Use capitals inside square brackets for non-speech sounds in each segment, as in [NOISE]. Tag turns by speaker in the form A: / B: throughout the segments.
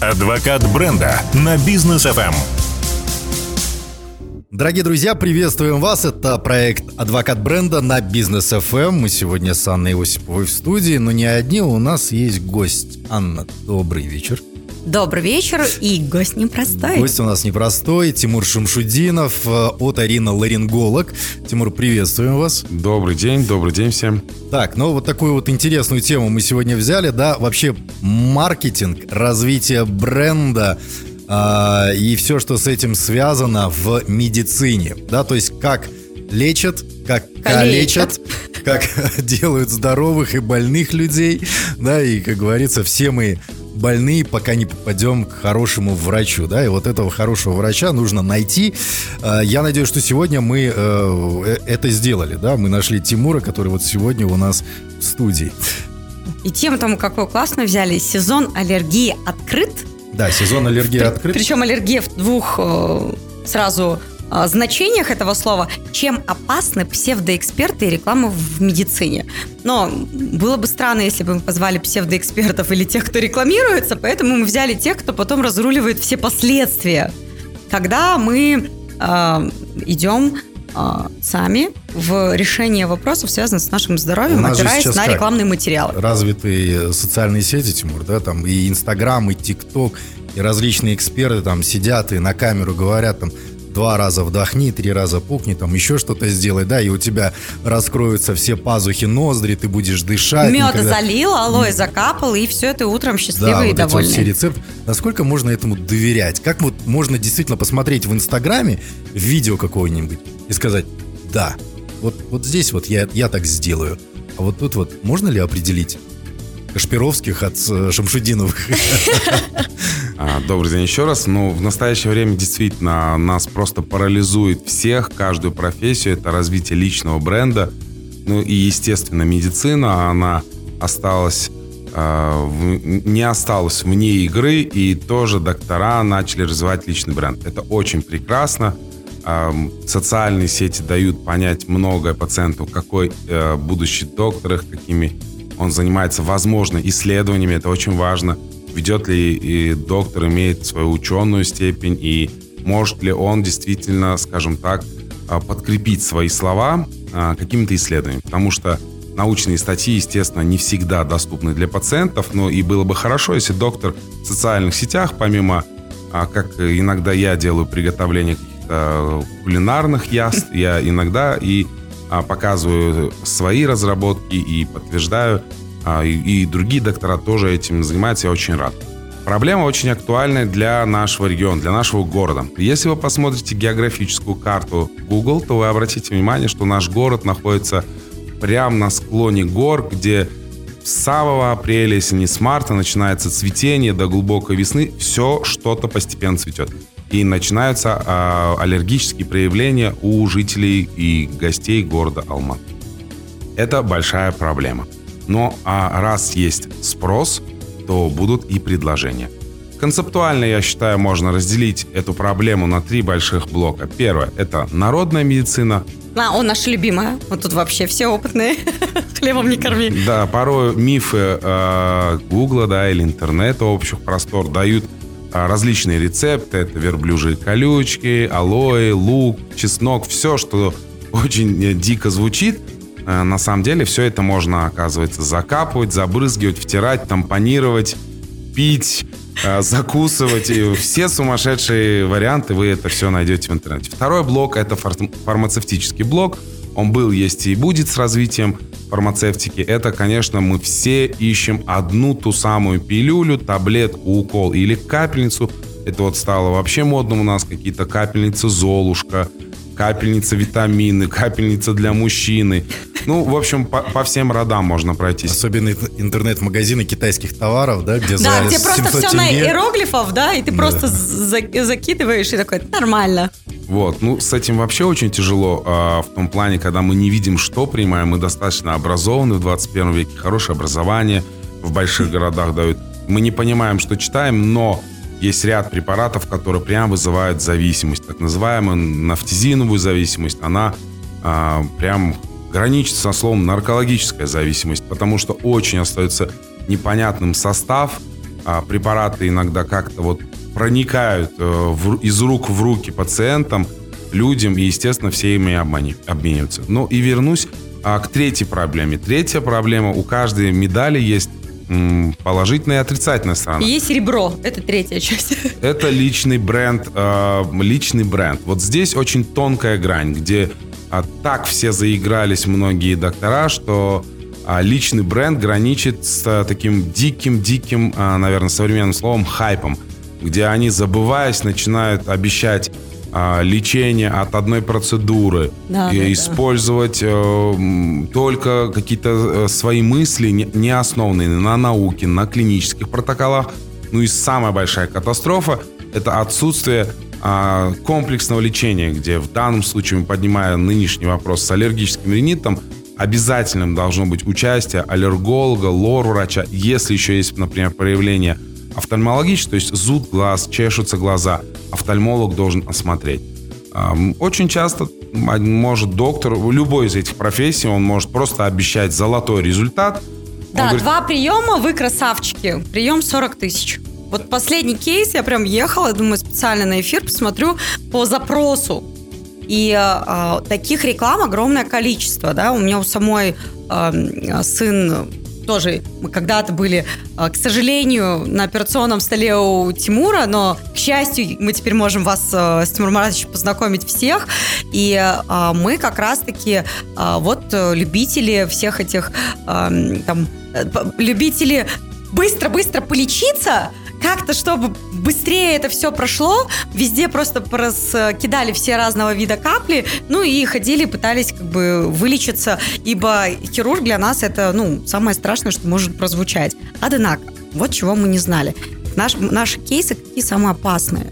A: Адвокат бренда на бизнес FM.
B: Дорогие друзья, приветствуем вас. Это проект «Адвокат бренда» на Бизнес FM. Мы сегодня с Анной Осиповой в студии, но не одни, у нас есть гость. Анна, добрый вечер.
C: Добрый вечер, и гость непростой.
B: Гость у нас непростой, Тимур Шамшудинов э, от Арина Ларинголог. Тимур, приветствуем вас.
D: Добрый день, добрый день всем.
B: Так, ну вот такую вот интересную тему мы сегодня взяли, да, вообще маркетинг, развитие бренда, а, и все, что с этим связано в медицине, да, то есть как лечат, как калечат, как [LAUGHS] делают здоровых и больных людей, да, и, как говорится, все мы больные, пока не попадем к хорошему врачу, да, и вот этого хорошего врача нужно найти. А, я надеюсь, что сегодня мы э, э, это сделали, да, мы нашли Тимура, который вот сегодня у нас в студии.
C: И тем там какой классно взяли, сезон аллергии открыт.
B: Да, сезон аллергии открыт.
C: Причем аллергия в двух э, сразу значениях этого слова, чем опасны псевдоэксперты и реклама в медицине. Но было бы странно, если бы мы позвали псевдоэкспертов или тех, кто рекламируется, поэтому мы взяли тех, кто потом разруливает все последствия. Когда мы э, идем э, сами в решение вопросов, связанных с нашим здоровьем, опираясь на рекламные материалы.
B: Развитые социальные сети, Тимур, да, там и Инстаграм, и ТикТок, и различные эксперты там сидят и на камеру говорят там, два раза вдохни, три раза пукни, там еще что-то сделай, да, и у тебя раскроются все пазухи ноздри, ты будешь дышать.
C: Мед никогда... залил, алоэ закапал, и все, ты утром счастливый да, и вот довольный.
B: Эти вот все рецепты. Насколько можно этому доверять? Как вот можно действительно посмотреть в Инстаграме видео какое-нибудь и сказать, да, вот, вот здесь вот я, я так сделаю. А вот тут вот можно ли определить Кашпировских от э, Шамшудиновых? [LAUGHS]
D: А, добрый день еще раз. Ну, в настоящее время действительно нас просто парализует всех, каждую профессию. Это развитие личного бренда. Ну и, естественно, медицина, она осталась а, не осталась вне игры, и тоже доктора начали развивать личный бренд. Это очень прекрасно. А, социальные сети дают понять многое пациенту, какой э, будущий доктор, какими он занимается, возможно, исследованиями, это очень важно ведет ли и доктор, имеет свою ученую степень, и может ли он действительно, скажем так, а, подкрепить свои слова а, какими-то исследованиями. Потому что научные статьи, естественно, не всегда доступны для пациентов, но и было бы хорошо, если доктор в социальных сетях, помимо, а, как иногда я делаю приготовление каких-то кулинарных яств, я иногда и показываю свои разработки и подтверждаю а, и, другие доктора тоже этим занимаются, я очень рад. Проблема очень актуальная для нашего региона, для нашего города. Если вы посмотрите географическую карту Google, то вы обратите внимание, что наш город находится прямо на склоне гор, где с самого апреля, если не с марта, начинается цветение до глубокой весны, все что-то постепенно цветет. И начинаются э, аллергические проявления у жителей и гостей города Алмат. Это большая проблема. Но а раз есть спрос, то будут и предложения. Концептуально, я считаю, можно разделить эту проблему на три больших блока. Первое – это народная медицина.
C: А, он наша любимая. Вот тут вообще все опытные. [LAUGHS] Хлебом не корми.
D: Да, порой мифы э, Гугла, да, или интернета общих простор дают э, различные рецепты. Это верблюжьи колючки, алоэ, лук, чеснок. Все, что очень э, дико звучит – на самом деле все это можно, оказывается, закапывать, забрызгивать, втирать, тампонировать, пить, э, закусывать. И все сумасшедшие варианты вы это все найдете в интернете. Второй блок – это фармацевтический блок. Он был, есть и будет с развитием фармацевтики. Это, конечно, мы все ищем одну ту самую пилюлю, таблетку, укол или капельницу. Это вот стало вообще модным у нас, какие-то капельницы Золушка, капельница витамины, капельница для мужчины. Ну, в общем, по, по всем родам можно пройтись.
B: Особенно интернет-магазины китайских товаров, да, где
C: Да, где просто все на иероглифов, да, и ты да. просто за, закидываешь и такой, нормально.
D: Вот, ну, с этим вообще очень тяжело а, в том плане, когда мы не видим, что принимаем, мы достаточно образованы в 21 веке, хорошее образование в больших городах дают. Мы не понимаем, что читаем, но есть ряд препаратов, которые прям вызывают зависимость, так называемую нафтизиновую зависимость. Она а, прям граничит со словом наркологическая зависимость, потому что очень остается непонятным состав а, препараты иногда как-то вот проникают э, в, из рук в руки пациентам, людям, и, естественно, все ими обмани, обмениваются. Ну и вернусь а, к третьей проблеме. Третья проблема, у каждой медали есть положительная и отрицательная сторона.
C: Есть ребро, это третья часть. [LAUGHS]
D: Это личный бренд, э, личный бренд. Вот здесь очень тонкая грань, где а, так все заигрались многие доктора, что а, личный бренд граничит с а, таким диким-диким, а, наверное, современным словом хайпом, где они, забываясь, начинают обещать а, лечение от одной процедуры,
C: да,
D: и
C: да,
D: использовать э, только какие-то э, свои мысли, не, основанные на науке, на клинических протоколах. Ну и самая большая катастрофа – это отсутствие а, комплексного лечения, где в данном случае, мы поднимаем нынешний вопрос с аллергическим ринитом, обязательным должно быть участие аллерголога, лор-врача, если еще есть, например, проявление офтальмологическое, то есть зуд глаз, чешутся глаза, офтальмолог должен осмотреть. Очень часто может доктор, любой из этих профессий, он может просто обещать золотой результат.
C: Да, говорит, два приема, вы красавчики. Прием 40 тысяч. Вот последний кейс, я прям ехала, думаю, специально на эфир посмотрю по запросу. И э, таких реклам огромное количество, да, у меня у самой э, сын тоже мы когда-то были, а, к сожалению, на операционном столе у Тимура, но, к счастью, мы теперь можем вас а, с Тимуром Маратовичем познакомить всех. И а, мы как раз-таки вот любители всех этих там э, любители быстро-быстро полечиться – как-то, чтобы быстрее это все прошло, везде просто кидали все разного вида капли, ну и ходили, пытались как бы вылечиться, ибо хирург для нас это, ну, самое страшное, что может прозвучать. Однако, вот чего мы не знали. Наш, наши кейсы какие самые опасные?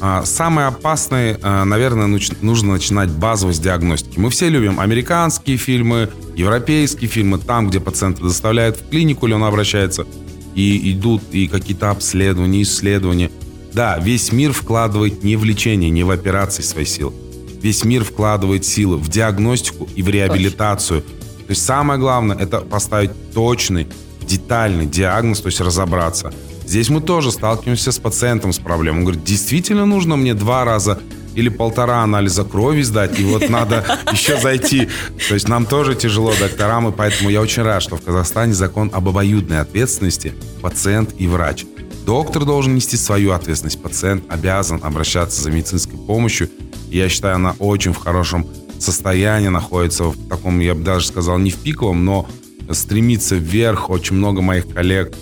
D: А, самые опасные, а, наверное, нужно начинать базово с диагностики. Мы все любим американские фильмы, европейские фильмы, там, где пациента доставляют в клинику или он обращается и идут и какие-то обследования, исследования. Да, весь мир вкладывает не в лечение, не в операции свои силы. Весь мир вкладывает силы в диагностику и в реабилитацию. То есть самое главное это поставить точный, детальный диагноз, то есть разобраться. Здесь мы тоже сталкиваемся с пациентом с проблемой. Он говорит, действительно нужно мне два раза или полтора анализа крови сдать, и вот надо [LAUGHS] еще зайти. То есть нам тоже тяжело, докторам, и поэтому я очень рад, что в Казахстане закон об обоюдной ответственности пациент и врач. Доктор должен нести свою ответственность, пациент обязан обращаться за медицинской помощью. И я считаю, она очень в хорошем состоянии находится, в таком, я бы даже сказал, не в пиковом, но стремится вверх. Очень много моих коллег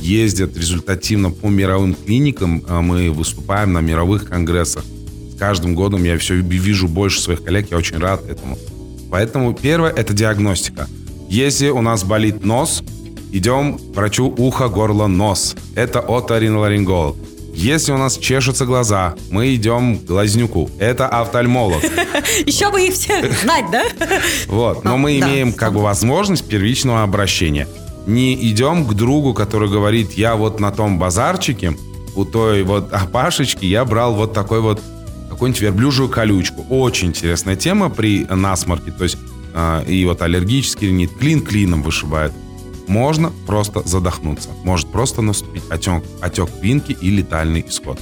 D: ездят результативно по мировым клиникам. Э, мы выступаем на мировых конгрессах каждым годом я все вижу больше своих коллег, я очень рад этому. Поэтому первое – это диагностика. Если у нас болит нос, идем к врачу ухо, горло, нос. Это оториноларинголог. Если у нас чешутся глаза, мы идем к глазнюку. Это офтальмолог. [LAUGHS]
C: Еще бы их все знать, да?
D: Вот. Но мы имеем как бы возможность первичного обращения. Не идем к другу, который говорит, я вот на том базарчике, у той вот опашечки я брал вот такой вот какую-нибудь верблюжью колючку. Очень интересная тема при насморке, то есть э, и вот аллергический ринит, клин клином вышибает. Можно просто задохнуться, может просто наступить отек, отек винки и летальный исход.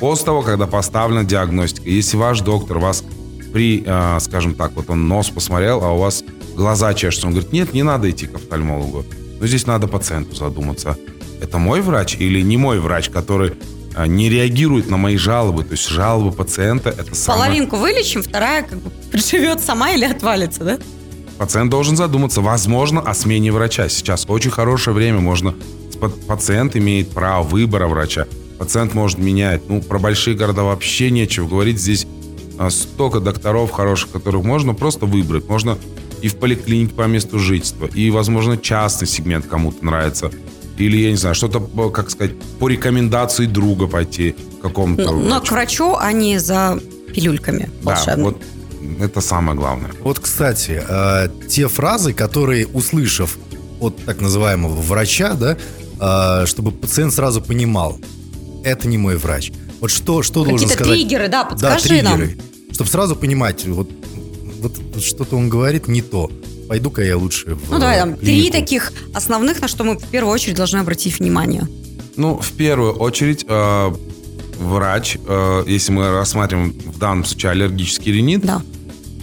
D: После того, когда поставлена диагностика, если ваш доктор вас при, э, скажем так, вот он нос посмотрел, а у вас глаза чешутся, он говорит, нет, не надо идти к офтальмологу. Но здесь надо пациенту задуматься, это мой врач или не мой врач, который а, не реагирует на мои жалобы. То есть жалобы пациента это самое...
C: Половинку вылечим, вторая как бы приживет сама или отвалится, да?
D: Пациент должен задуматься, возможно, о смене врача. Сейчас очень хорошее время, можно... Пациент имеет право выбора врача. Пациент может менять. Ну, про большие города вообще нечего говорить. Здесь а, столько докторов хороших, которых можно просто выбрать. Можно и в поликлинике по месту жительства, и, возможно, частный сегмент кому-то нравится или, я не знаю, что-то, как сказать, по рекомендации друга пойти к какому-то
C: Но, но к врачу, а не за пилюльками волшебными.
D: Да, вот это самое главное.
B: Вот, кстати, э, те фразы, которые, услышав от так называемого врача, да, э, чтобы пациент сразу понимал, это не мой врач. Вот что, что должен сказать?
C: Какие-то триггеры, да, подскажи
B: да, триггеры, нам. Чтобы сразу понимать, вот, вот, что-то он говорит не то. пойду-ка я лучше в
C: Ну, давай там три
B: клинику».
C: таких основных, на что мы в первую очередь должны обратить внимание.
D: Ну, в первую очередь, э, врач, э, если мы рассматриваем в данном случае аллергический ринит,
C: Да.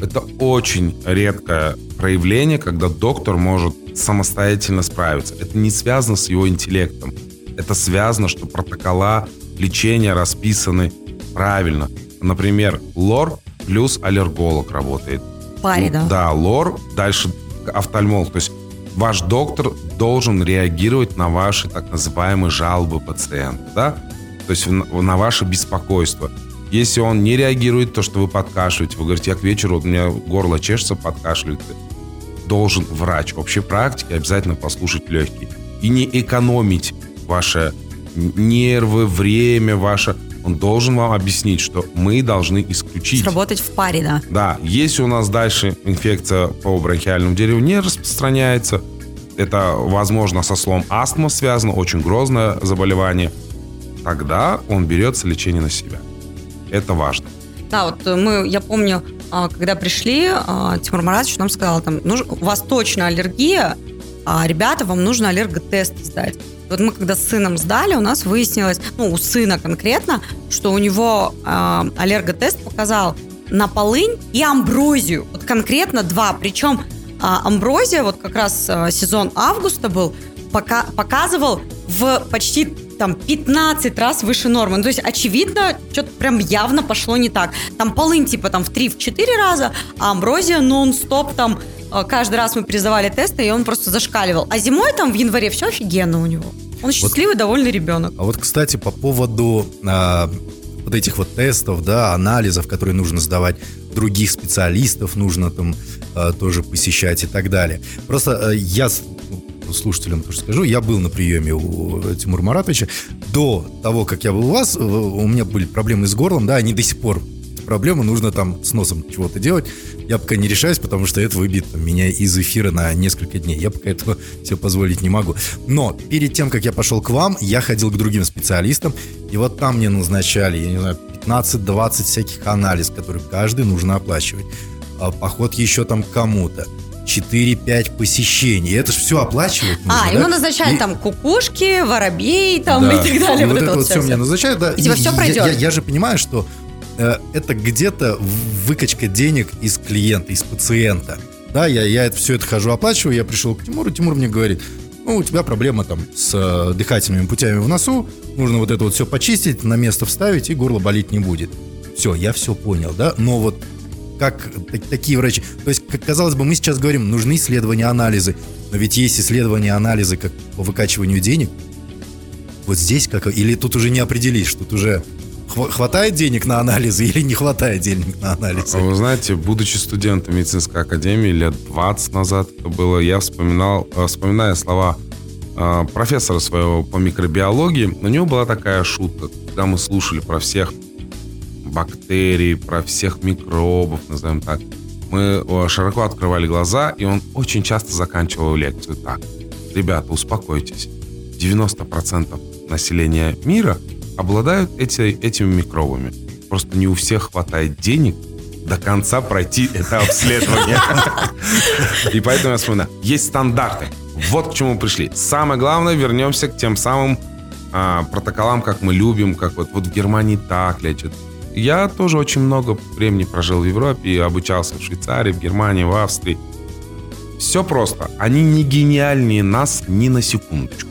D: это очень редкое проявление, когда доктор может самостоятельно справиться. Это не связано с его интеллектом. Это связано, что протокола лечения расписаны правильно. Например, лор плюс аллерголог работает.
C: Паре, да.
D: Да, лор, дальше офтальмолог. То есть ваш доктор должен реагировать на ваши так называемые жалобы пациента, да? То есть на ваше беспокойство. Если он не реагирует, то, что вы подкашиваете, вы говорите, я к вечеру, у меня горло чешется, подкашливает, должен врач общей практики обязательно послушать легкие. И не экономить ваши нервы, время ваше. Он должен вам объяснить, что мы должны исключить
C: Сработать в паре, да.
D: да, если у нас дальше инфекция по бронхиальному дереву не распространяется, это, возможно, со слом астма связано, очень грозное заболевание, тогда он берется лечение на себя. Это важно.
C: Да, вот э, мы, я помню, а, когда пришли, а, Тимур Маратович нам сказал, там, «Ну, у вас точно аллергия, ребята, вам нужно аллерготест сдать. Вот мы когда с сыном сдали, у нас выяснилось, ну, у сына конкретно, что у него а, аллерготест показал на полынь и амброзию. Вот конкретно два. Причем а, амброзия, вот как раз а, сезон августа был, пока, показывал в почти там 15 раз выше нормы. Ну, то есть, очевидно, что-то прям явно пошло не так. Там полынь типа там в 3-4 раза, а амброзия нон-стоп там э, каждый раз мы призывали тесты, и он просто зашкаливал. А зимой там в январе все офигенно у него. Он счастливый, довольный ребенок.
B: А вот, кстати, по поводу а, вот этих вот тестов, да, анализов, которые нужно сдавать, других специалистов нужно там а, тоже посещать и так далее. Просто а, я ну, слушателям тоже скажу, я был на приеме у Тимура Маратовича. До того, как я был у вас, э, у меня были проблемы с горлом, да, они до сих пор проблемы, нужно там с носом чего-то делать. Я пока не решаюсь, потому что это там, меня из эфира на несколько дней. Я пока этого [LAUGHS] себе позволить не могу. Но перед тем, как я пошел к вам, я ходил к другим специалистам, и вот там мне назначали, я не знаю, 15-20 всяких анализ, которые каждый нужно оплачивать. А поход еще там кому-то. 4-5 посещений. Это же все оплачивать нужно,
C: а,
B: да?
C: ему назначали
B: И-
C: там кукушки, воробей там
B: да.
C: и так далее.
B: И вот это вот все мне назначают, да.
C: И типа всё
B: я-
C: пройдет.
B: Я, я же понимаю, что это где-то выкачка денег из клиента, из пациента. Да, я, я это все это хожу, оплачиваю, я пришел к Тимуру, Тимур мне говорит, ну, у тебя проблема там с э, дыхательными путями в носу, нужно вот это вот все почистить, на место вставить, и горло болеть не будет. Все, я все понял, да, но вот как так- такие врачи. То есть, как казалось бы, мы сейчас говорим, нужны исследования, анализы. Но ведь есть исследования, анализы как по выкачиванию денег. Вот здесь как... Или тут уже не определишь, тут уже хватает денег на анализы или не хватает денег на анализы.
D: Вы знаете, будучи студентом медицинской академии лет 20 назад это было, я вспоминал, э, вспоминая слова э, профессора своего по микробиологии, у него была такая шутка, когда мы слушали про всех бактерий, про всех микробов, назовем так, мы широко открывали глаза, и он очень часто заканчивал лекцию так. Ребята, успокойтесь. 90% населения мира обладают эти, этими микробами. Просто не у всех хватает денег до конца пройти это [LAUGHS] обследование. И поэтому я вспоминаю. Есть стандарты. Вот к чему пришли. Самое главное, вернемся к тем самым а, протоколам, как мы любим, как вот, вот в Германии так лечат. Я тоже очень много времени прожил в Европе и обучался в Швейцарии, в Германии, в Австрии. Все просто. Они не гениальнее нас ни на секундочку.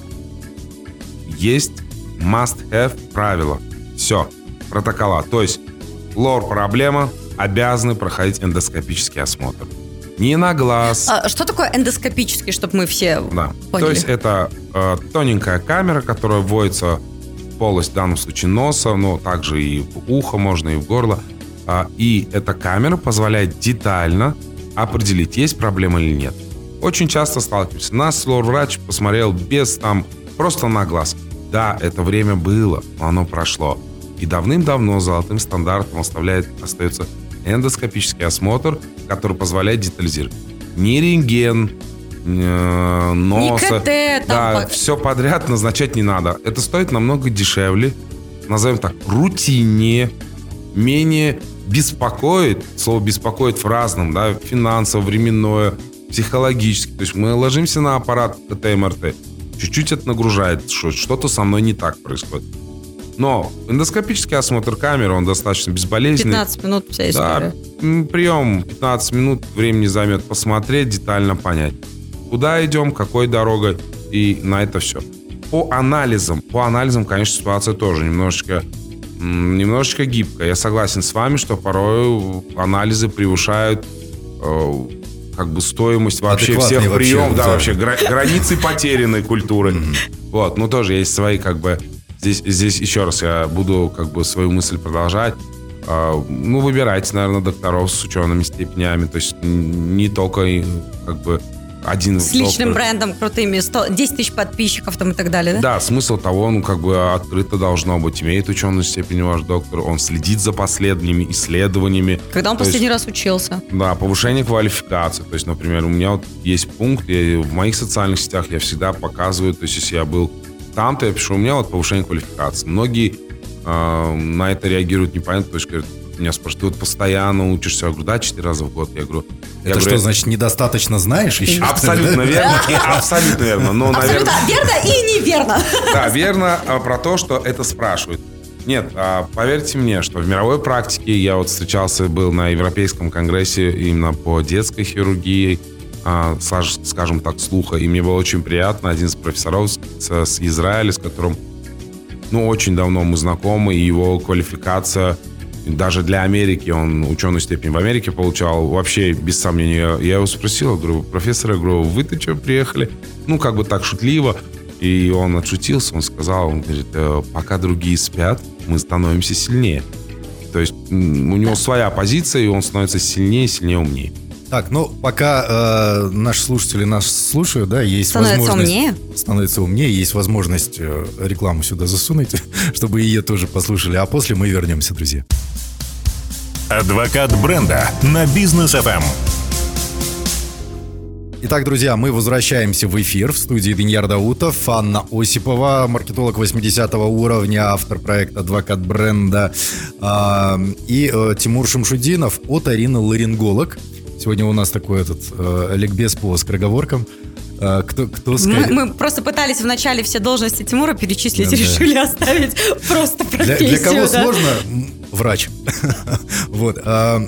D: Есть must-have правила. Все. Протокола. То есть лор проблема, обязаны проходить эндоскопический осмотр. Не на глаз.
C: А, что такое эндоскопический, чтобы мы все
D: Да.
C: поняли?
D: То есть это э, тоненькая камера, которая вводится в полость, в данном случае носа, но также и в ухо можно, и в горло. А, и эта камера позволяет детально определить, есть проблема или нет. Очень часто сталкиваемся. Нас лор-врач посмотрел без там, просто на глаз. Да, это время было, но оно прошло. И давным-давно золотым стандартом оставляет, остается эндоскопический осмотр, который позволяет детализировать. Не рентген, э, носа.
C: КТ,
D: да,
C: по-
D: все подряд назначать не надо. Это стоит намного дешевле, назовем так, рутиннее, менее беспокоит, слово беспокоит в разном, да, финансово, временное, психологически. То есть мы ложимся на аппарат КТ-МРТ, чуть-чуть это нагружает, что что-то со мной не так происходит. Но эндоскопический осмотр камеры, он достаточно безболезненный.
C: 15 минут вся история.
D: Да, прием 15 минут времени займет посмотреть, детально понять. Куда идем, какой дорогой, и на это все. По анализам, по анализам, конечно, ситуация тоже немножечко немножечко гибкая. Я согласен с вами, что порой анализы превышают э, как бы стоимость вообще всех приемов, да, да, вообще гра- границы потерянной культуры. Вот, ну тоже есть свои как бы здесь здесь еще раз я буду как бы свою мысль продолжать. А, ну выбирайте, наверное, докторов с учеными степенями, то есть не только как бы один
C: С личным брендом крутыми, 100, 10 тысяч подписчиков там и так далее, да?
D: Да, смысл того, ну, как бы открыто должно быть. Имеет ученую степень ваш доктор, он следит за последними исследованиями.
C: Когда он последний есть, раз учился?
D: Да, повышение квалификации. То есть, например, у меня вот есть пункт, я, в моих социальных сетях я всегда показываю, то есть, если я был там-то, я пишу, у меня вот повышение квалификации. Многие э, на это реагируют непонятно, то есть, говорят, меня спрашивают, ты вот постоянно учишься? Я говорю, да, четыре раза в год. Я говорю,
B: это я что, говорю, значит, недостаточно знаешь еще?
D: Абсолютно [LAUGHS] верно. Абсолютно верно. Но,
C: абсолютно наверное... верно и неверно.
D: Да, верно а, про то, что это спрашивают. Нет, а, поверьте мне, что в мировой практике я вот встречался, был на Европейском конгрессе именно по детской хирургии, а, скажем так, слуха, и мне было очень приятно. Один из профессоров с Израиля, с которым ну, очень давно мы знакомы, и его квалификация даже для Америки, он ученую степень в Америке получал, вообще без сомнения. Я его спросил, говорю, профессор, я говорю, вы-то что приехали? Ну, как бы так шутливо. И он отшутился, он сказал, он говорит, «Э, пока другие спят, мы становимся сильнее. То есть у него своя позиция, и он становится сильнее, сильнее, умнее.
B: Так, ну пока э, наши слушатели нас слушают, да, есть
C: становится
B: возможность...
C: умнее?
B: Становится умнее. Есть возможность э, рекламу сюда засунуть, [LAUGHS] чтобы ее тоже послушали. А после мы вернемся, друзья.
A: Адвокат бренда на бизнес FM.
B: Итак, друзья, мы возвращаемся в эфир в студии Деньяр Даутов, Анна Осипова, маркетолог 80 уровня, автор проекта «Адвокат бренда», э, и э, Тимур Шамшудинов от Арины Ларинголог. Сегодня у нас такой этот э, ликбез по скороговоркам.
C: Э, кто, кто скорее... мы, мы просто пытались в начале все должности Тимура перечислить да, и решили да. оставить просто профессию.
B: Для, для кого да? сложно, врач. [LAUGHS] вот. А,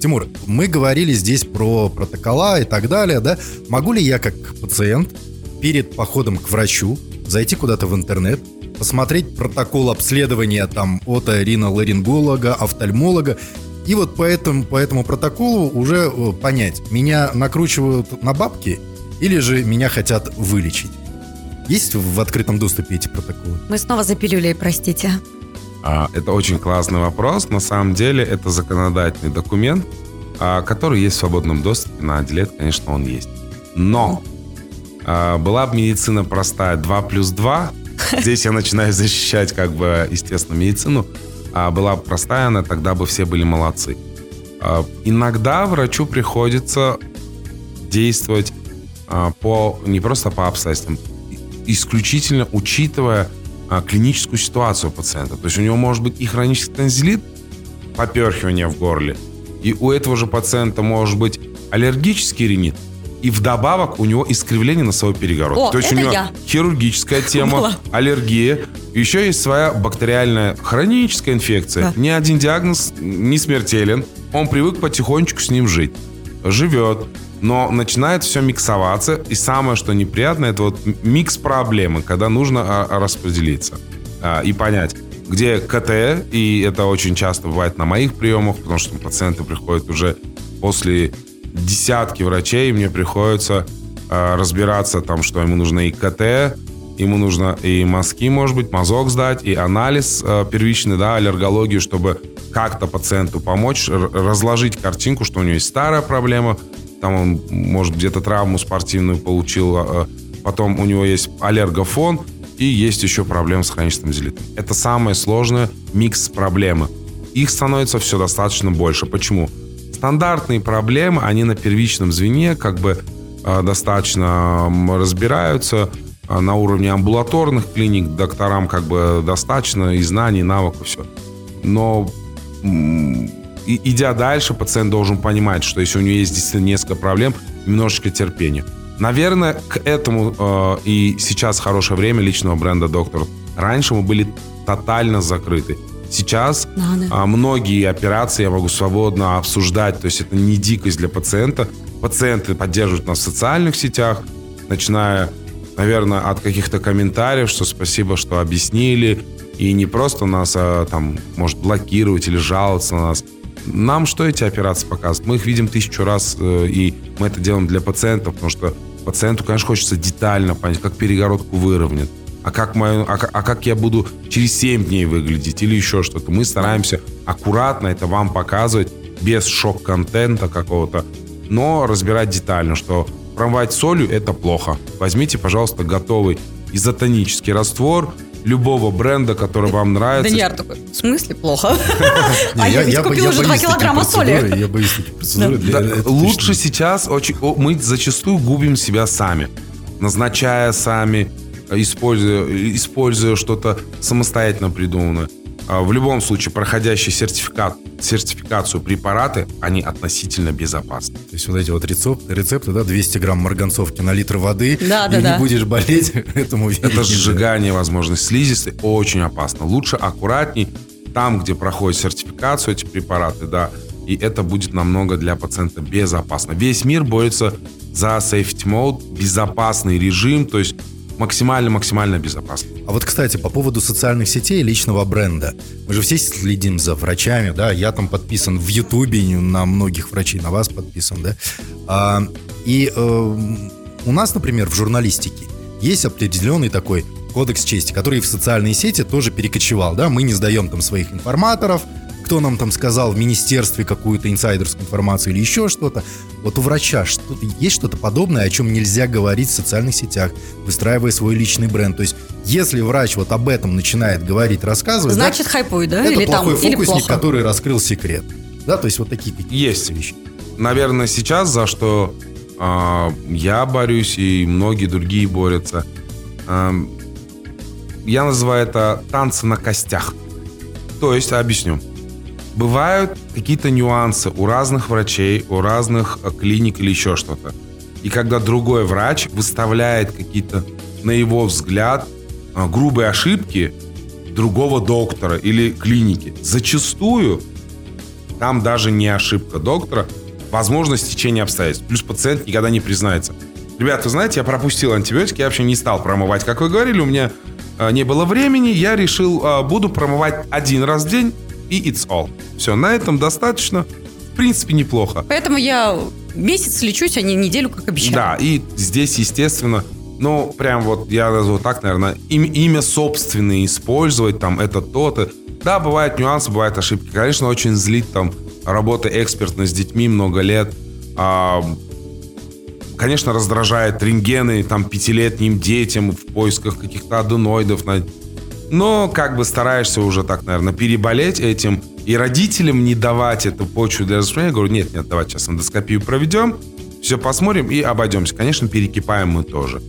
B: Тимур, мы говорили здесь про протокола и так далее, да? Могу ли я как пациент перед походом к врачу зайти куда-то в интернет, посмотреть протокол обследования там от рино-ларинголога, офтальмолога, и вот по этому, по этому протоколу уже э, понять, меня накручивают на бабки или же меня хотят вылечить. Есть в открытом доступе эти протоколы?
C: Мы снова за пилюлей, простите.
D: А, это очень классный вопрос. На самом деле это законодательный документ, а, который есть в свободном доступе. На отделе, конечно, он есть. Но а, была бы медицина простая 2 плюс 2, [LAUGHS] здесь я начинаю защищать, как бы, естественно, медицину, а была бы простая она, тогда бы все были молодцы. Иногда врачу приходится действовать по, не просто по обстоятельствам, исключительно учитывая клиническую ситуацию пациента. То есть у него может быть и хронический танзелит, поперхивание в горле, и у этого же пациента может быть аллергический ринит, и вдобавок у него искривление носовой перегородки.
C: О,
D: То есть у него
C: я.
D: хирургическая [LAUGHS] тема, Была. аллергия. Еще есть своя бактериальная хроническая инфекция. Да. Ни один диагноз не смертелен. Он привык потихонечку с ним жить. Живет но начинает все миксоваться, и самое, что неприятно, это вот микс проблемы, когда нужно а, распределиться а, и понять, где КТ, и это очень часто бывает на моих приемах, потому что пациенты приходят уже после десятки врачей, и мне приходится а, разбираться там, что ему нужно и КТ, ему нужно и мазки, может быть, мазок сдать, и анализ первичный, да, аллергологию, чтобы как-то пациенту помочь, разложить картинку, что у него есть старая проблема, там он, может, где-то травму спортивную получил, а, а потом у него есть аллергофон, и есть еще проблемы с хроническим зелитом. Это самое сложное микс проблемы. Их становится все достаточно больше. Почему? Стандартные проблемы, они на первичном звене как бы а, достаточно разбираются на уровне амбулаторных клиник, докторам как бы достаточно и знаний, и навыков, все. Но и, идя дальше, пациент должен понимать, что если у него есть действительно несколько проблем, немножечко терпения. Наверное, к этому э, и сейчас хорошее время личного бренда «Доктор». Раньше мы были тотально закрыты. Сейчас
C: Надо.
D: а, многие операции я могу свободно обсуждать, то есть это не дикость для пациента. Пациенты поддерживают нас в социальных сетях, начиная, наверное, от каких-то комментариев, что спасибо, что объяснили, и не просто нас а, там может блокировать или жаловаться на нас. Нам что эти операции показывают? Мы их видим тысячу раз, э, и мы это делаем для пациентов, потому что пациенту, конечно, хочется детально понять, как перегородку выровнять, а как, мою, а, а как я буду через 7 дней выглядеть или еще что-то. Мы стараемся аккуратно это вам показывать, без шок-контента какого-то, но разбирать детально, что промывать солью – это плохо. Возьмите, пожалуйста, готовый изотонический раствор любого бренда, который вам нравится.
C: Даниэр такой, в смысле плохо? [LAUGHS] А я ведь купил уже 2
B: боюсь таких
C: килограмма соли.
B: Я боюсь таких процедур. для-
D: Да,
B: это
D: лучше сейчас мы зачастую губим себя сами, назначая сами, используя, используя что-то самостоятельно придуманное. А В любом случае, проходящий сертификат, сертификацию препараты, они относительно безопасны.
B: То есть вот эти вот рецепты, рецепты, да, 200 грамм марганцовки на литр воды,
C: Да,
B: и
C: да,
B: не
C: да.
B: будешь болеть, [LAUGHS] этому
D: Это сжигание, возможно, слизистой очень опасно. Лучше аккуратней там, где проходит сертификацию эти препараты, да, и это будет намного для пациента безопасно. Весь мир борется за safety mode, безопасный режим, то есть максимально-максимально безопасно.
B: А вот, кстати, по поводу социальных сетей и личного бренда. Мы же все следим за врачами, да, я там подписан в Ютубе на многих врачей, на вас подписан, да. А, и э, у нас, например, в журналистике есть определенный такой кодекс чести, который в социальные сети тоже перекочевал, да, мы не сдаем там своих информаторов, кто нам там сказал в министерстве какую-то инсайдерскую информацию или еще что-то. Вот у врача что есть что-то подобное, о чем нельзя говорить в социальных сетях, выстраивая свой личный бренд. То есть, если врач вот об этом начинает говорить, рассказывать, да,
C: Значит, хайпуй, да?
B: это
C: Или там,
B: плохой
C: или
B: фокусник,
C: плохо.
B: который раскрыл секрет. Да, то есть вот такие какие-то
D: Есть.
B: вещи.
D: Наверное, сейчас за что а, я борюсь и многие другие борются, ам, я называю это танцы на костях. То есть, объясню. Бывают какие-то нюансы у разных врачей, у разных э, клиник или еще что-то. И когда другой врач выставляет какие-то, на его взгляд, а, грубые ошибки другого доктора или клиники, зачастую там даже не ошибка доктора, возможно, стечение обстоятельств. Плюс пациент никогда не признается. Ребята, знаете, я пропустил антибиотики, я вообще не стал промывать. Как вы говорили, у меня э, не было времени, я решил, э, буду промывать один раз в день, и it's all. Все, на этом достаточно. В принципе, неплохо.
C: Поэтому я месяц лечусь, а не неделю, как обещали.
D: Да, и здесь, естественно, ну, прям вот, я назову так, наверное, им- имя собственное использовать, там, это то-то. Да, бывают нюансы, бывают ошибки. Конечно, очень злит там работа экспертно с детьми много лет. А, конечно, раздражает рентгены там пятилетним детям в поисках каких-то аденоидов. на- Но как бы стараешься уже так, наверное, переболеть этим и родителям не давать эту почву для размышления. Я говорю, нет, нет, давайте сейчас эндоскопию проведем, все посмотрим и обойдемся. Конечно, перекипаем мы тоже.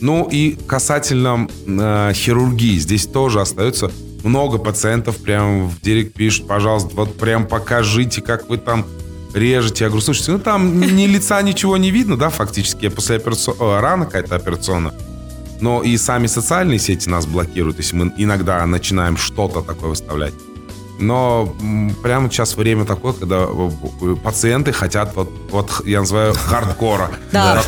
D: Ну и касательно э, хирургии, здесь тоже остается много пациентов прям в директ пишут, пожалуйста, вот прям покажите, как вы там режете. Я говорю, слушайте, ну там ни лица, ничего не видно, да, фактически, после операцион... рана какая-то операционная. Но и сами социальные сети нас блокируют, если мы иногда начинаем что-то такое выставлять. Но прямо сейчас время такое, когда э, пациенты хотят вот, вот я называю [LAUGHS] хардкора.
C: Да,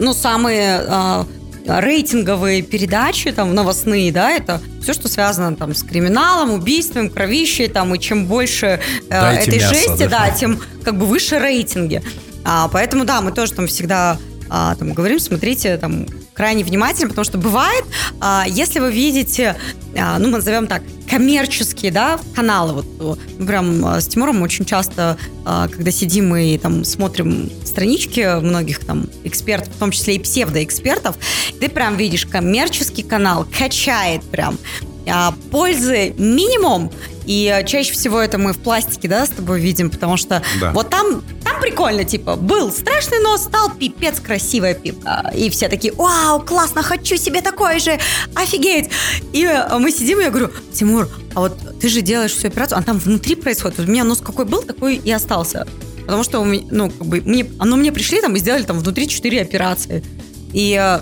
C: ну, самые а, рейтинговые передачи, там, новостные, да, это все, что связано там с криминалом, убийством, кровищей, там, и чем больше э,
B: Дайте
C: этой
B: мясо,
C: жести,
B: да.
C: да. тем как бы выше рейтинги. А, поэтому, да, мы тоже там всегда а, там, говорим, смотрите там крайне внимательно, потому что бывает, а, если вы видите, а, ну, мы назовем так, коммерческие, да, каналы, вот, прям а, с Тимуром очень часто, а, когда сидим и там смотрим странички многих там экспертов, в том числе и псевдоэкспертов, ты прям видишь коммерческий канал, качает прям, а, пользы минимум, и а, чаще всего это мы в пластике, да, с тобой видим, потому что
D: Да.
C: вот там, там прикольно, типа, был страшный нос, стал пипец красивая пипка. И все такие, вау, классно, хочу себе такой же, офигеть. И э, мы сидим, и я говорю, Тимур, а вот ты же делаешь всю операцию, а там внутри происходит. Вот у меня нос какой был, такой и остался. Потому что у меня, ну, как бы, мне, ну, мне пришли там и сделали там внутри 4 операции. И э,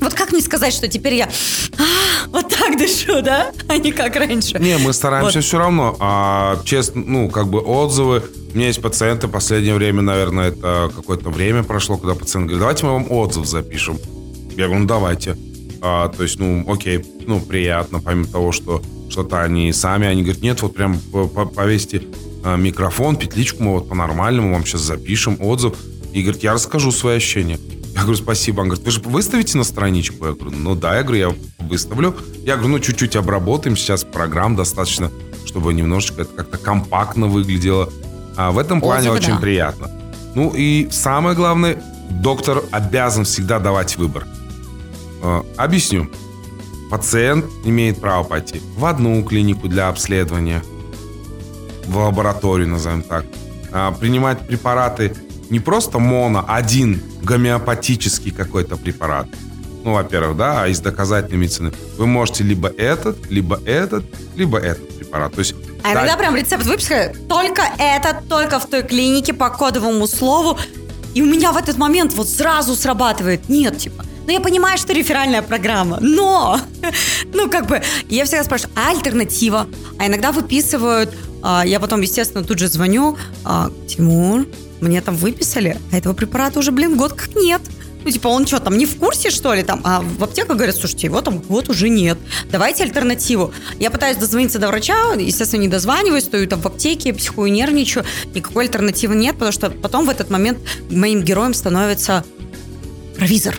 C: вот как мне сказать, что теперь я а, вот так дышу, да, а не как раньше?
D: Не, мы стараемся
C: Вот.
D: все равно. А, честно, ну, как бы отзывы. У меня есть пациенты, последнее время, наверное, это какое-то время прошло, когда пациент говорит, давайте мы вам отзыв запишем. Я говорю, ну, давайте. А, то есть, ну, окей, ну, приятно, помимо того, что что-то они сами, они говорят, нет, вот прям по- по- повесьте а, микрофон, петличку, мы вот по-нормальному вам сейчас запишем отзыв. И говорит, я расскажу свои ощущения. Я говорю, спасибо. Он говорит, вы же выставите на страничку? Я говорю, ну да. Я говорю, я выставлю. Я говорю, ну чуть-чуть обработаем. Сейчас программ достаточно, чтобы немножечко это как-то компактно выглядело. А в этом плане
C: Отзывы,
D: очень
C: да.
D: приятно. Ну и самое главное, доктор обязан всегда давать выбор. Э, Объясню. Пациент имеет право пойти в одну клинику для обследования, в лабораторию, назовем так, а, принимать препараты не просто моно, один гомеопатический какой-то препарат. Ну, во-первых, да, а из доказательной медицины. Вы можете либо этот, либо этот, либо этот препарат. То есть
C: А иногда
D: да,
C: прям рецепт выписка только это, только в той клинике по кодовому слову. И у меня в этот момент вот сразу срабатывает. Нет, типа, ну я понимаю, что реферальная программа, но, [LAUGHS] ну как бы, я всегда спрашиваю, а альтернатива? А иногда выписывают, а, я потом, естественно, тут же звоню, а, Тимур, мне там выписали, а этого препарата уже, блин, год как нет. Ну, типа, он что, там не в курсе, что ли? Там, а в аптеках говорят, слушайте, его там год уже нет. Давайте альтернативу. Я пытаюсь дозвониться до врача, естественно, не дозваниваюсь, стою там в аптеке, психую, нервничаю. Никакой альтернативы нет, потому что потом в этот момент моим героем становится провизор.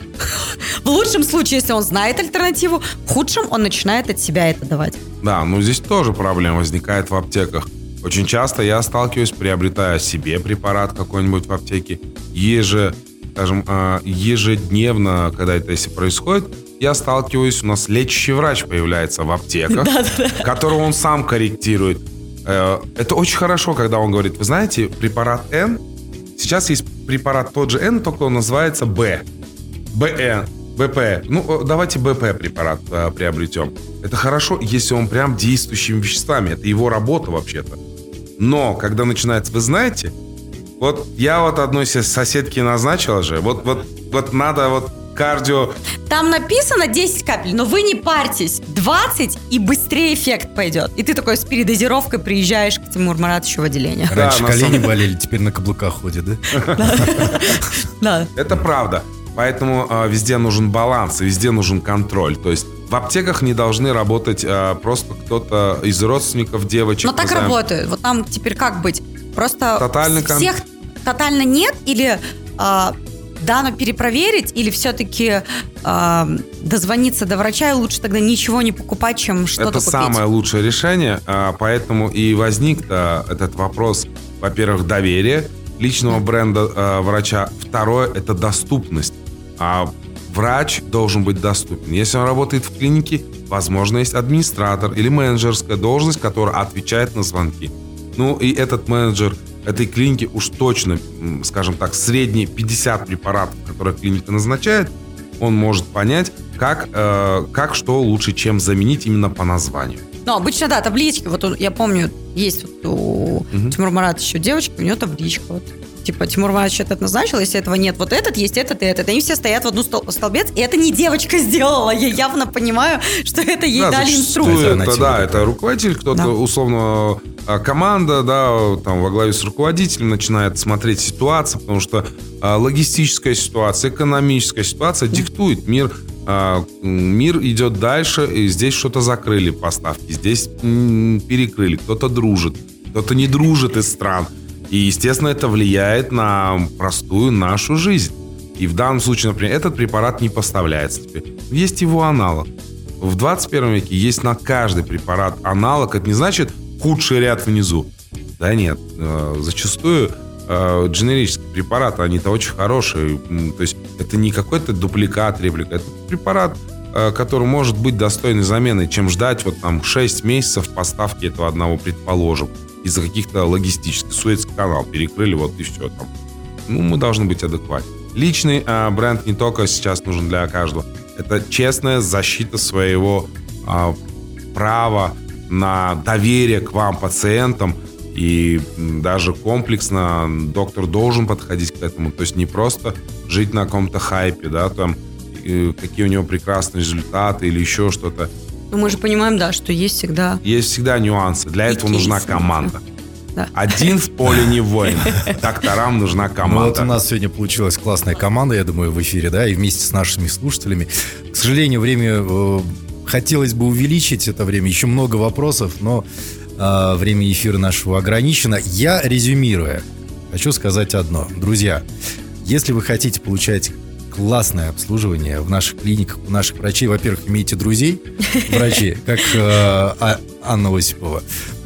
C: В лучшем случае, если он знает альтернативу, в худшем он начинает от себя это давать.
D: Да, ну здесь тоже проблема возникает в аптеках. Очень часто я сталкиваюсь, приобретая себе препарат какой-нибудь в аптеке, еже, скажем, а, ежедневно, когда это если происходит, я сталкиваюсь, у нас лечащий врач появляется в аптеках, [LAUGHS] которого он сам корректирует. Э, Это очень хорошо, когда он говорит, вы знаете, препарат N, сейчас есть препарат тот же N, только он называется B. БН, БП. Ну, э, давайте БП препарат э, приобретем. Это хорошо, если он прям действующими веществами. Это его работа вообще-то. Но, когда начинается, вы знаете, вот я вот одной се- соседке назначила же, вот, вот, вот надо вот кардио...
C: Там написано 10 капель, но вы не парьтесь. 20 и быстрее эффект пойдет. И ты такой с передозировкой приезжаешь к Тимур Маратовичу в отделение.
D: Да,
B: Раньше
D: на
B: колени
D: самом-
B: болели, теперь на каблуках ходят, да?
C: Да. [LAUGHS]
D: Это правда. Поэтому э, везде нужен баланс, везде нужен контроль. То есть в аптеках не должны работать э, просто кто-то из родственников девочек.
C: Но так
D: назовем.
C: работает. Вот там теперь как быть? Просто
D: Тотальный кон-
C: всех тотально нет или а, дано перепроверить, или все-таки дозвониться до врача и лучше тогда ничего не покупать, чем что-то
D: Это
C: купить.
D: самое лучшее решение, а, поэтому и возник -то этот вопрос, во-первых, доверие личного бренда а, врача, второе – это доступность. А врач должен быть доступен. Если он работает в клинике, возможно, есть администратор или менеджерская должность, которая отвечает на звонки. Ну и этот менеджер этой клиники уж точно, скажем так, средние 50 препаратов, которые клиника назначает, он может понять, как, э, как что лучше, чем заменить именно по названию.
C: Ну, обычно, да, таблички. Вот я помню, есть вот у
D: Мгм.
C: Тимура Маратовича девочка, у нее табличка. Вот. Типа, Тимур Маратович этот назначил, если этого нет, вот этот есть, этот и этот. Они все стоят в одну стол- столбец, и это не девочка сделала. Я явно понимаю, что это ей
D: Да,
C: дали инструкцию.
D: Это, да, это руководитель, кто-то,
C: Да.
D: условно, а, команда, да, там во главе с руководителем начинает смотреть ситуацию, потому что а, логистическая ситуация, экономическая ситуация диктует мир. а, мир идет дальше, и здесь что-то закрыли поставки, здесь м, перекрыли, кто-то дружит, кто-то не дружит из стран. И, естественно, это влияет на простую нашу жизнь. И в данном случае, например, этот препарат не поставляется теперь. Есть его аналог. В 21 веке есть на каждый препарат аналог. Это не значит худший ряд внизу. Да нет. Э, Зачастую э, дженерические препараты, они-то очень хорошие. То есть это не какой-то дупликат, реплика. Это препарат, который может быть достойной заменой, чем ждать вот там 6 месяцев поставки этого одного, предположим, из-за каких-то логистических. Суэцкий канал перекрыли, вот и все там. ну, мы должны быть адекватны. Личный э, бренд не только сейчас нужен для каждого. Это честная защита своего э, права на доверие к вам, пациентам, и даже комплексно доктор должен подходить к этому. То есть не просто жить на каком-то хайпе, да, там, какие у него прекрасные результаты или еще что-то.
C: Но мы же понимаем, да, что есть всегда...
D: Есть всегда нюансы. Для этого нужна команда. Да. Один в поле не воин. [LAUGHS] Докторам нужна команда. Ну,
B: вот у нас сегодня получилась классная команда, я думаю, в эфире, да, и вместе с нашими слушателями. К сожалению, время э, хотелось бы увеличить это время. Еще много вопросов, но э, время эфира нашего ограничено. Я, резюмируя, хочу сказать одно. Друзья, если вы хотите получать классное обслуживание в наших клиниках, у наших врачей. Во-первых, имейте друзей, врачи, [LAUGHS] как э, а, Анна Осипова.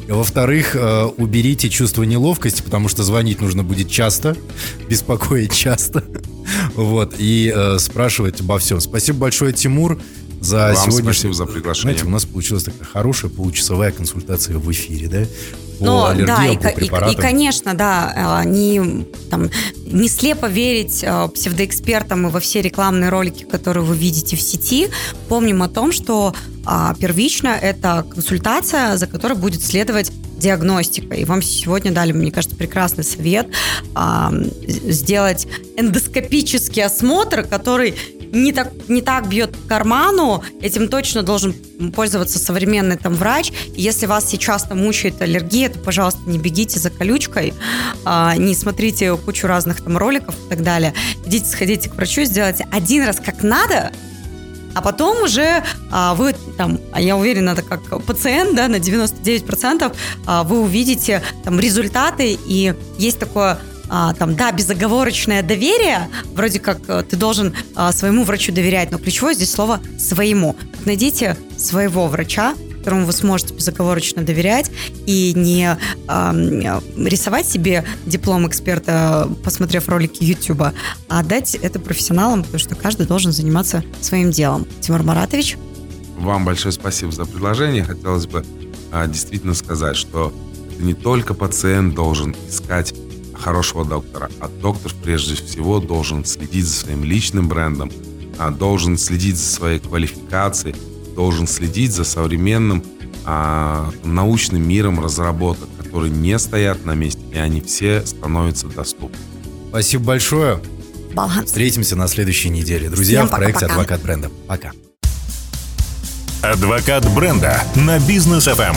B: Во-вторых, э, уберите чувство неловкости, потому что звонить нужно будет часто, [LAUGHS] беспокоить часто, [LAUGHS] вот, и э, спрашивать обо всем. Спасибо большое, Тимур за
D: Вам спасибо за приглашение.
B: Знаете, у нас получилась такая хорошая получасовая консультация в эфире, да?
C: По Но, аллергиям, да, по и, и, и, конечно, да, а, не, там, не слепо верить а, псевдоэкспертам и во все рекламные ролики, которые вы видите в сети. Помним о том, что а, первично это консультация, за которой будет следовать диагностика. И вам сегодня дали, мне кажется, прекрасный совет а, сделать эндоскопический осмотр, который не так, не так бьет карману, этим точно должен пользоваться современный там врач. Если вас сейчас там мучает аллергия, то, пожалуйста, не бегите за колючкой, а, не смотрите кучу разных там роликов и так далее. Идите, сходите к врачу, сделайте один раз как надо, а потом уже а, вы там, а я уверена, это как пациент, да, на 99% а, вы увидите там результаты, и есть такое а, там, да, безоговорочное доверие, вроде как э, ты должен а, своему врачу доверять, но ключевое здесь слово «своему». Найдите своего врача, которому вы сможете безоговорочно доверять и не э, рисовать себе диплом эксперта, посмотрев ролики YouTube, а отдать это профессионалам, потому что каждый должен заниматься своим делом. Тимур Маратович.
D: Вам большое спасибо за предложение. Хотелось бы а, действительно сказать, что не только пациент должен искать хорошего доктора. А доктор прежде всего должен следить за своим личным брендом, а должен следить за своей квалификацией, должен следить за современным а, научным миром разработок, которые не стоят на месте, и они все становятся доступны.
B: Спасибо большое.
C: Баланс.
B: Встретимся на следующей неделе. Друзья, Всем в проекте пока. «Адвокат бренда». Пока.
A: «Адвокат бренда» на бизнес FM.